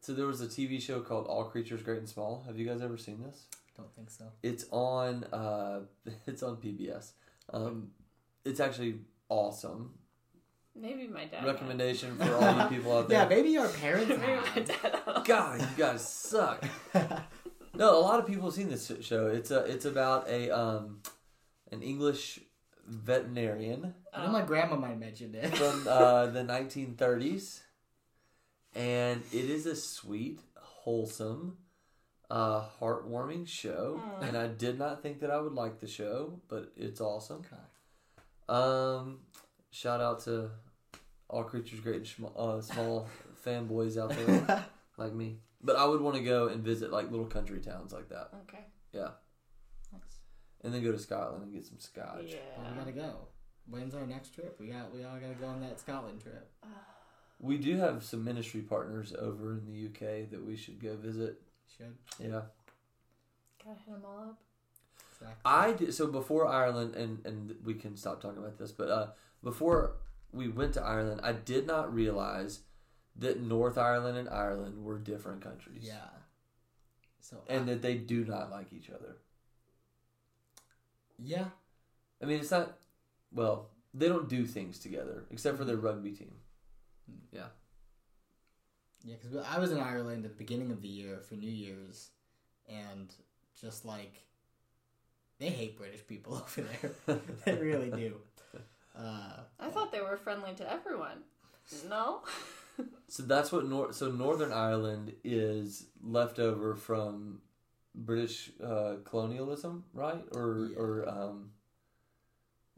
so there was a TV show called All Creatures Great and Small. Have you guys ever seen this? Don't think so. It's on uh it's on PBS. Um it's actually awesome. Maybe my dad. went. recommendation for all you people out there. Yeah, maybe our parents Maybe my have. dad. God, you guys suck. No, a lot of people have seen this show. It's a it's about a um an English veterinarian I know my grandma might mention it. from uh, the 1930s, and it is a sweet, wholesome, uh, heartwarming show. Mm. And I did not think that I would like the show, but it's awesome. Okay. Um, shout out to all creatures great and small, uh, small fanboys out there like me. But I would want to go and visit like little country towns like that, Okay. Yeah. Nice. and then go to Scotland and get some scotch. Yeah. Well, we gotta go. When's our next trip? We got. We all gotta go on that Scotland trip. We do have some ministry partners over in the UK that we should go visit. Should. Yeah, Gotta hit them all up. Exactly. I did. So before Ireland, and and we can stop talking about this, but uh, before we went to Ireland, I did not realize that North Ireland and Ireland were different countries. Yeah. So. and I- that they do not like each other. yeah. I mean, it's not. Well, they don't do things together except for their mm-hmm. rugby team. Mm. Yeah, Yeah, because I was in Ireland at the beginning of the year for New Year's, and just like they hate British people over there. they really do. Uh, I thought they were friendly to everyone. No. So that's what Nor- so Northern Ireland is left over from British uh, colonialism, right? Or Yeah. or um,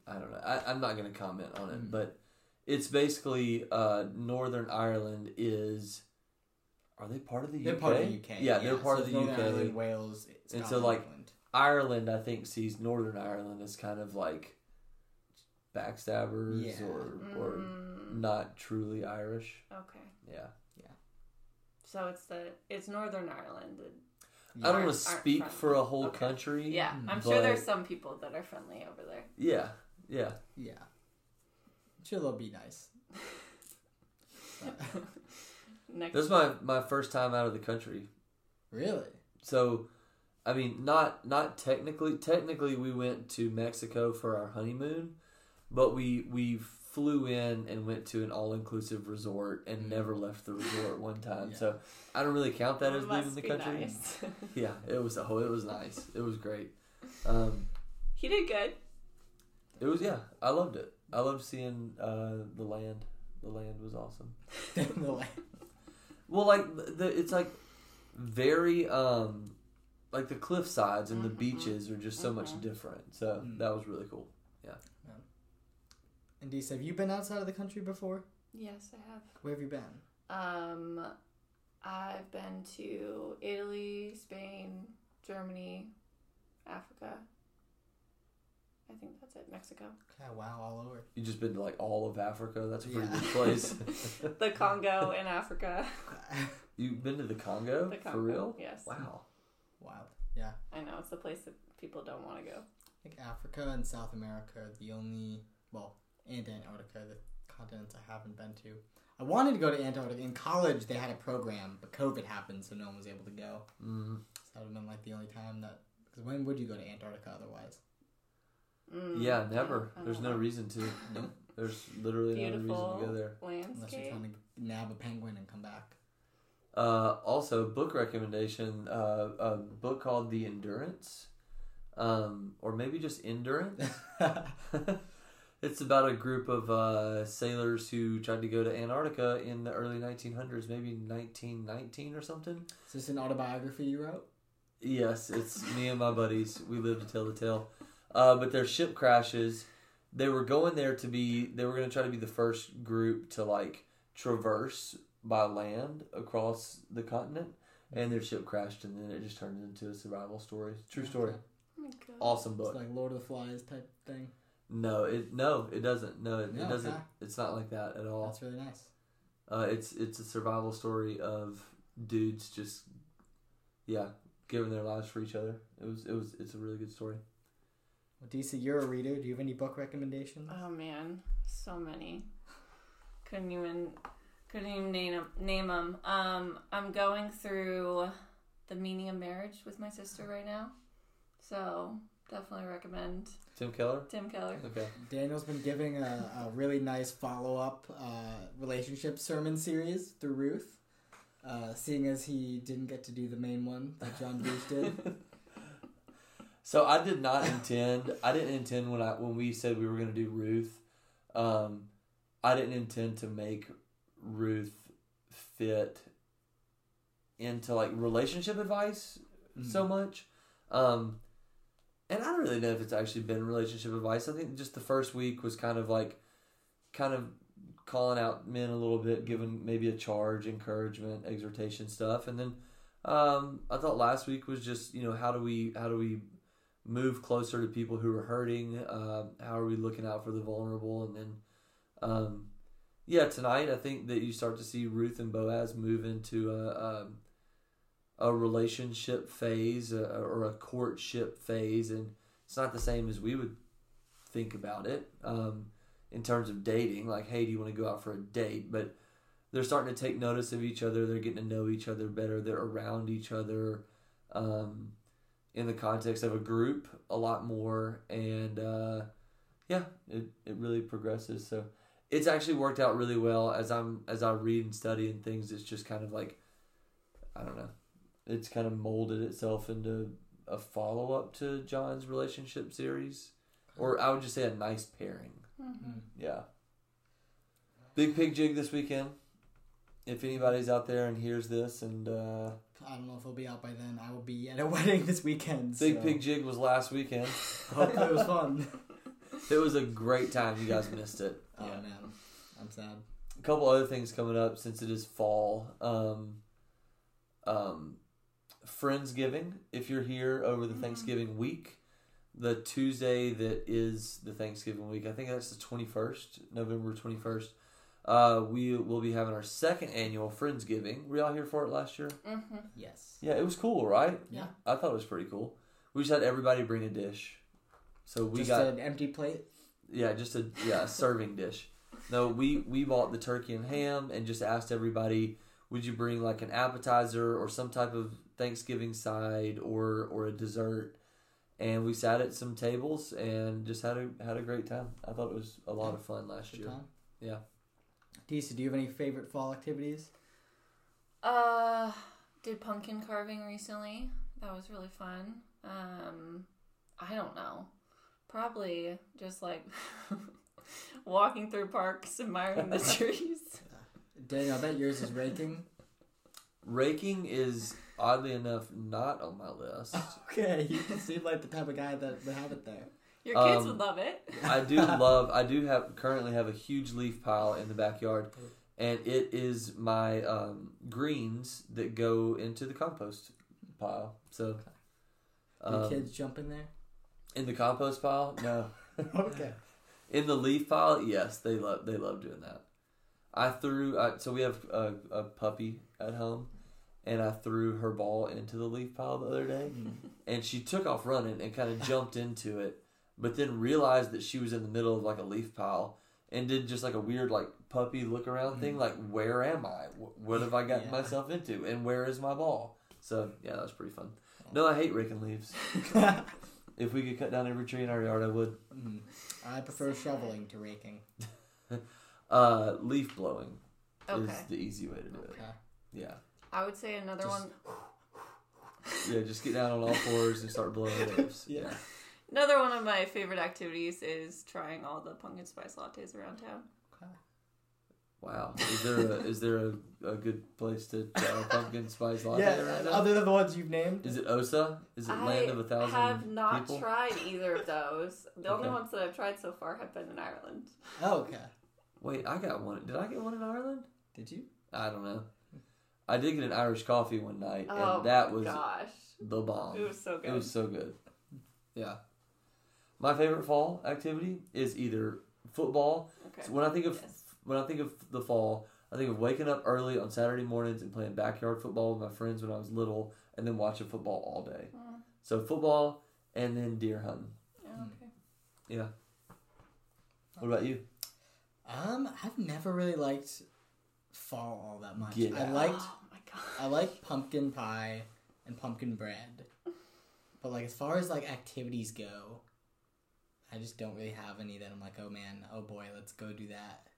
I don't know. I, I'm not going to comment on it, Mm. but it's basically uh, Northern Ireland is. Are they part of the UK? they're part of the UK. Yeah, they're part so of the Northern UK. Ireland, Wales, And so, like, England. Ireland, I think, sees Northern Ireland as kind of like backstabbers Yeah. or or Mm, not truly Irish. okay. Yeah, Yeah. So it's the it's Northern Ireland. I don't want to speak friendly. for a whole Okay. country. Yeah, I'm but- sure there's some people that are friendly over there. Yeah, yeah. Yeah. Sure, they'll be nice. Next. This is my my first time out of the country. really? So, I mean, not not technically. Technically, we went to Mexico for our honeymoon, but we we flew in and went to an all inclusive resort and Mm. never left the resort one time. Yeah. So I don't really count that as leaving the country. nice. Yeah, it was oh, it was nice. It was great. Um, he did good. it was yeah, I loved it. I loved seeing uh, the land. The land was awesome. The la- Well, like the, the it's like very um like the cliff sides and the Mhm. beaches are just so much Mhm. different. So Mm. that was really cool. and Dee, have you been outside of the country before? Yes, I have. Where have you been? Um, I've been to Italy, Spain, Germany, Africa. I think that's it. Mexico, Yeah, wow, all over. You just been to like all of Africa. That's a pretty Yeah. good place. the Congo in Africa. You've been to the Congo, The Congo, for real? Yes. Wow. Wild. Yeah. I know it's the place that people don't want to go. I think Africa and South America are the only, well, and Antarctica, the continents I haven't been to. I wanted to go to Antarctica. In college, they had a program, but COVID happened, so no one was able to go. Mm. So that would have been like the only time that, because Because when would you go to Antarctica otherwise? Mm, Yeah, never. I don't There's no reason to. Nope. There's literally no reason to go there. Unless you're trying to nab a penguin and come back. Uh, also, book recommendation: uh, a book called The Endurance, um, or maybe just Endurance. it's about a group of uh, sailors who tried to go to Antarctica in the early 1900s, maybe 1919 or something. Is this an autobiography you wrote? Yes, it's me and my buddies. We live to tell the tale. Uh, but their ship crashes. They were going there to be. They were going to try to be the first group to like traverse by land across the continent, and their ship crashed, and then it just turned into a survival story. True story. Oh my God. Awesome It's book. like Lord of the Flies type thing. No, it no, it doesn't. No, it, No, it doesn't. okay. It's not like that at all. That's really nice. Uh, it's it's a survival story of dudes just, yeah, giving their lives for each other. It was it was it's a really good story. Well, Disa, you're a reader. Do you have any book recommendations? Oh man, so many. Couldn't even couldn't even name 'em- name them. Um, I'm going through the meaning of marriage with my sister right now, so definitely recommend Tim Keller. Tim Keller. Okay. Daniel's been giving a, a really nice follow up uh, relationship sermon series through Ruth, uh, seeing as he didn't get to do the main one that John Booth did. So I did not intend. I didn't intend when I when we said we were going to do Ruth. Um, I didn't intend to make Ruth fit into like relationship advice so much. Um, and I don't really know if it's actually been relationship advice. I think just the first week was kind of like, kind of calling out men a little bit, giving maybe a charge, encouragement, exhortation stuff, and then um, I thought last week was just you know how do we how do we move closer to people who are hurting? Um, how are we looking out for the vulnerable? And then, um, yeah, tonight I think that you start to see Ruth and Boaz move into a. Um, a relationship phase uh, or a courtship phase, and it's not the same as we would think about it um, in terms of dating. Like, hey, do you want to go out for a date? But they're starting to take notice of each other. They're getting to know each other better. They're around each other um, in the context of a group a lot more, and uh, yeah, it, it really progresses. So it's actually worked out really well as I'm as I read and study and things. It's just kind of like I don't know it's kind of molded itself into a follow up to John's relationship series, or I would just say a nice pairing. Mhm. Yeah. Big pig jig this weekend. If anybody's out there and hears this, and uh, I don't know if it'll be out by then. I will be at a wedding this weekend. Big so Pig Jig was last weekend. Hopefully it was fun. It was a great time. You guys missed it. Oh man, I'm sad. a couple other things coming up since it is fall. Um, um, Friendsgiving. If you're here over the Mhm. Thanksgiving week, the Tuesday that is the Thanksgiving week, I think that's the 21st, November 21st. Uh, we will be having our second annual Friendsgiving. Were y'all here for it last year? Mhm. Yes. Yeah, it was cool, right? Yeah. I thought it was pretty cool. We just had everybody bring a dish. So we Just got an empty plate. yeah, just a yeah, a serving dish. No, we we bought the turkey and ham and just asked everybody, would you bring like an appetizer or some type of Thanksgiving side or or a dessert? And we sat at some tables and just had a had a great time. I thought it was a lot of fun last Good year. time. Yeah. Disa, do you have any favorite fall activities? Uh, did pumpkin carving recently. That was really fun. Um, I don't know. Probably just like walking through parks, admiring the trees. Daniel, I bet yours is raking. Raking is oddly enough not on my list. okay, you seem like the type of guy that would have it there. Your kids Um, would love it. I do love. I do have currently have a huge leaf pile in the backyard, and it is my um, greens that go into the compost pile. So, Your um, kids jump in there. in the compost pile, no. okay. In the leaf pile, yes, they love they love doing that. I threw. I, so we have a, a puppy at home, and I threw her ball into the leaf pile the other day, Mm. and she took off running and kind of jumped into it, but then realized that she was in the middle of like a leaf pile and did just like a weird like puppy look around thing, like where am I? What have I gotten Yeah. myself into? And where is my ball? So yeah, that was pretty fun. No, I hate raking leaves. If we could cut down every tree in our yard, I would. Mhm. I prefer shoveling to raking. Uh, leaf blowing is the easy way to do it. Yeah. I would say another Just- one. Yeah, just get down on all fours and start blowing leaves. Yeah. Another one of my favorite activities is trying all the pumpkin spice lattes around town. Wow. Is there a is there a, a good place to try a pumpkin spice latte Yeah, around town? other than the ones you've named. Is it Osa? Is it Land of a Thousand I have not People? tried either of those. The only ones that I've tried so far have been in Ireland. Oh, okay. Wait, I got one. Did I get one in Ireland? Did you? I don't know. I did get an Irish coffee one night, Oh and that was gosh, the bomb. it was so good. It was so good. Yeah. My favorite fall activity is either football. okay. So when I think of Yes. when I think of the fall, I think of waking up early on Saturday mornings and playing backyard football with my friends when I was little, and then watching football all day. Mm, So football and then deer hunting. yeah, okay. Yeah. What about you? Um, I've never really liked fall all that much. Get I out. liked Oh my. I like pumpkin pie and pumpkin bread. But like as far as like activities go, I just don't really have any that I'm like, oh man, oh boy, let's go do that.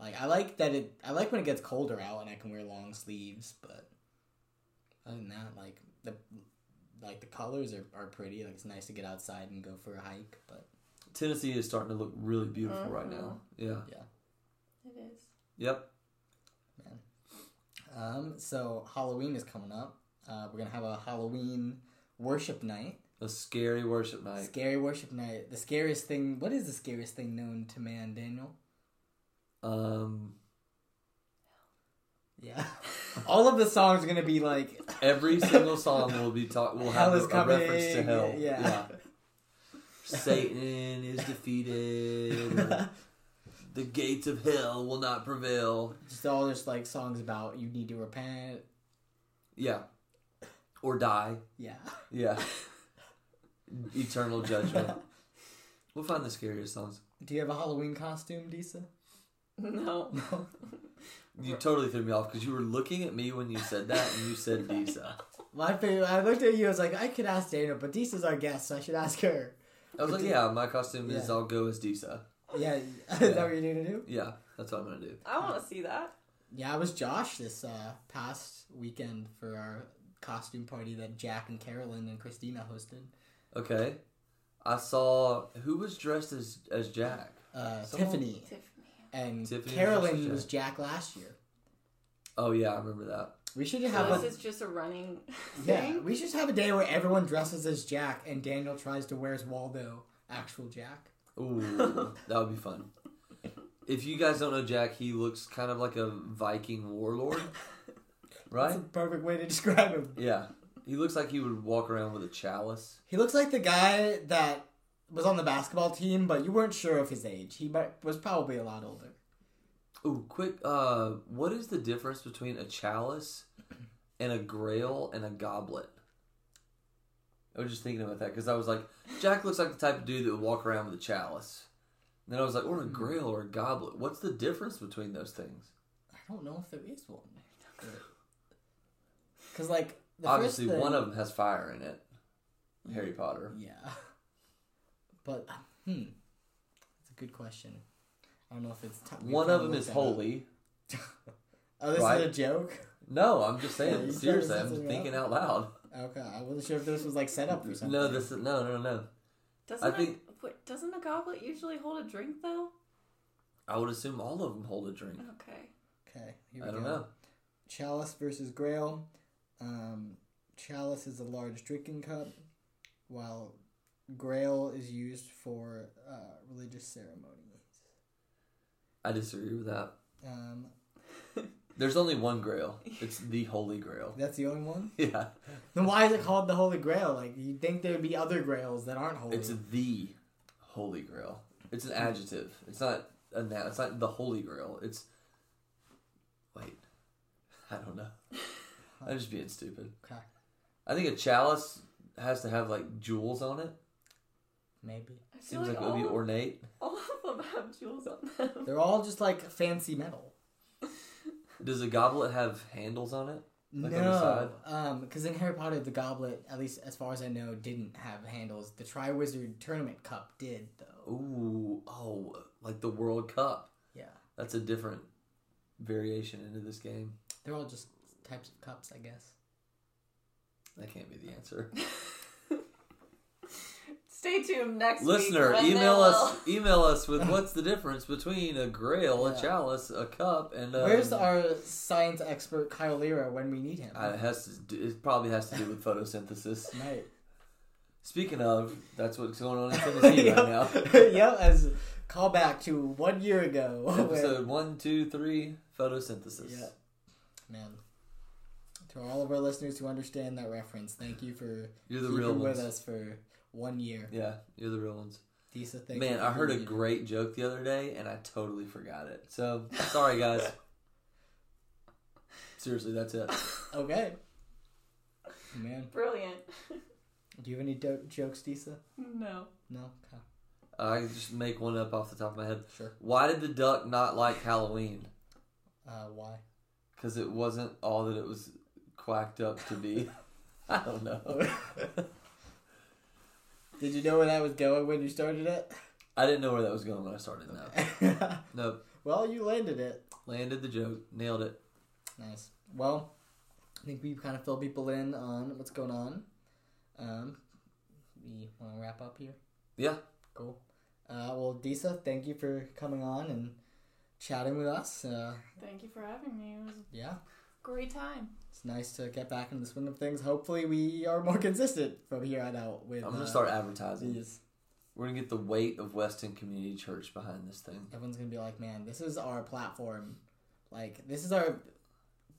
Like I like that it I like when it gets colder out and I can wear long sleeves, but other than that, like the like the colors are, are pretty. Like it's nice to get outside and go for a hike, but Tennessee is starting to look really beautiful right now. Mm-hmm. Yeah. Yeah. It is. Yep. Um so Halloween is coming up. Uh, we're gonna have a Halloween worship night. A scary worship night. Scary worship night. The scariest thing. What is the scariest thing known to man, Daniel? Um, Yeah. All of the songs are gonna be like every single song will be talk. Will have hell a, is a reference to hell. Yeah. Satan is defeated. or the gates of hell will not prevail. just all just like songs about you need to repent. Yeah. Or die. Yeah. Yeah. Eternal judgment. We'll find the scariest songs. Do you have a Halloween costume, Disa? No. No. You totally threw me off because you were looking at me when you said that and you said Disa. My favorite. I looked at you. I was like, I could ask Dana, but Disa's our guest, so I should ask her. I was like, yeah, my costume is Yeah. I'll go as Disa. Yeah. is that what you're gonna do? Yeah, that's what I'm gonna do. I want to see that. Yeah, I was Josh this uh, past weekend for our costume party that Jack and Carolyn and Christina hosted. Okay. I saw who was dressed as as Jack. Uh, Someone- Tiffany Tiffany. and Tiffany Carolyn versus was Jack last year. Oh yeah, I remember that. We should So have this a is just a running yeah. thing. We should have a day where everyone dresses as Jack and Daniel tries to wear as Waldo, actual Jack. Ooh, that would be fun. If you guys don't know Jack, he looks kind of like a Viking warlord, right? That's a perfect way to describe him. Yeah, he looks like he would walk around with a chalice. He looks like the guy that was on the basketball team, but you weren't sure of his age. He might, was probably a lot older. Ooh, quick! Uh, what is the difference between a chalice and a grail and a goblet? I was just thinking about that because I was like, Jack looks like the type of dude that would walk around with a chalice. And then I was like, or a grail or a goblet. What's the difference between those things? I don't know if there is one. Because like the Obviously, first thing, one of them has fire in it. Harry Potter. Yeah. But hmm, that's a good question. I don't know if it's. T- One of them is looked that up. holy. Oh, this right? is a joke. No, I'm just saying. you trying to seriously, I'm thinking out loud. Okay, I wasn't sure if this was like set up or something. No, this is no, no, no. Doesn't I think- a, wait, doesn't a goblet usually hold a drink though? I would assume all of them hold a drink. Okay. Okay, here I we don't go. know. Chalice versus Grail. Um, chalice is a large drinking cup, while Grail is used for uh, religious ceremonies. I disagree with that. Um, There's only one Grail. It's the Holy Grail. that's the only one. Yeah, Then why is it called the Holy Grail? Like you'd think there'd be other Grails that aren't holy. it's the Holy Grail. It's an adjective. It's not a noun. It's not the Holy Grail. It's wait. I don't know. I'm just being stupid. Okay, I think a chalice has to have like jewels on it. maybe I feel Seems like, like, it would be all, ornate. all of them have jewels on them. they're all just like fancy metal. Does a goblet have handles on it? Like on the side? no, um, because in Harry Potter, the Goblet, at least as far as I know, didn't have handles. The Triwizard Tournament Cup did, though. Ooh, oh, like the World Cup. Yeah, That's a different variation into this game. they're all just types of cups, I guess. That can't be the answer. Stay tuned next Listener, week. when email they us. Email us with what's the difference between a Grail, a chalice, a cup, and um, Where's our science expert Kyle Lira when we need him? Uh, it has to. do- It probably has to do with photosynthesis. Right. Speaking of, that's what's going on in Tennessee right now. yep, as call back to one year ago. where- Episode one, two, three, photosynthesis. Yeah. Man. To all of our listeners who understand that reference, thank you for You're the keeping real with ones. us for one year. Yeah, you're the real ones. Disa, thank you Man, I heard a being great joke the other day and I totally forgot it. So sorry, guys. Seriously, that's it. Okay. Man, Brilliant. do you have any do- jokes, Disa? No. No? Okay. I can just make one up off the top of my head. Sure. Why did the duck not like Halloween? Uh, why? Because it wasn't all that it was quacked up to be. I don't know. Did you know where that was going when you started it? I didn't know where that was going when I started. It. No, nope. well, you landed it. Landed the joke, nailed it. Nice. Well, I think we've kind of filled people in on what's going on. Um, we want to wrap up here. Yeah, Cool. Uh, well, Disa, thank you for coming on and chatting with us. Uh, Thank you for having me. It was yeah, a great time. it's nice to get back into the swing of things. Hopefully, we are more consistent from here on out with. I'm gonna uh, start advertising. these. We're gonna get the weight of West End Community Church behind this thing. Everyone's gonna be like, "Man, this is our platform. Like, this is our,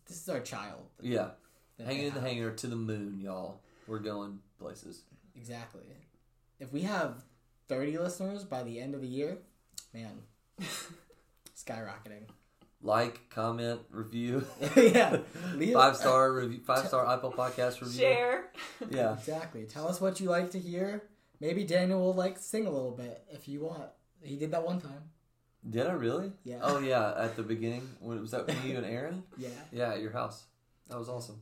this is our child." Yeah, that hanging in the have." hanger to the moon, y'all. We're going places. Exactly. If we have 30 listeners by the end of the year, man, skyrocketing. Like, comment, review, yeah. Leave- five star review, five star Apple Podcast review. Share. Yeah, Exactly. Tell us what you like to hear. Maybe Daniel will like sing a little bit if you want. He did that one time. did I really? Yeah. Oh yeah, at the beginning when was that me, you and Aaron? Yeah. Yeah, at your house. That was awesome.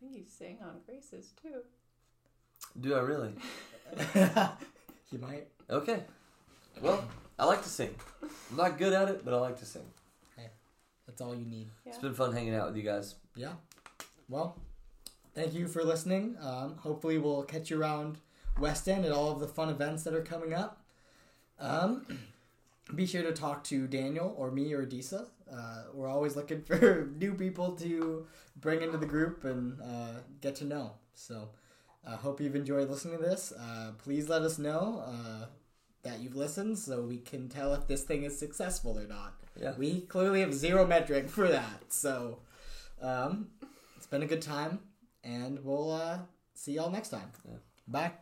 I think you sang on Grace's too. Do I really? he might. Okay. Well, I like to sing. I'm not good at it, but I like to sing. That's all you need. Yeah. It's been fun hanging out with you guys. Yeah. Well, thank you for listening. Um, hopefully, we'll catch you around West End at all of the fun events that are coming up. Um, be sure to talk to Daniel or me or Disa. Uh, we're always looking for new people to bring into the group and uh, get to know. So, I hope you've enjoyed listening to this. Uh, please let us know uh, that you've listened so we can tell if this thing is successful or not. Yeah. We clearly have zero metric for that. So, um, it's been a good time, and we'll uh, see y'all next time. Yeah. Bye.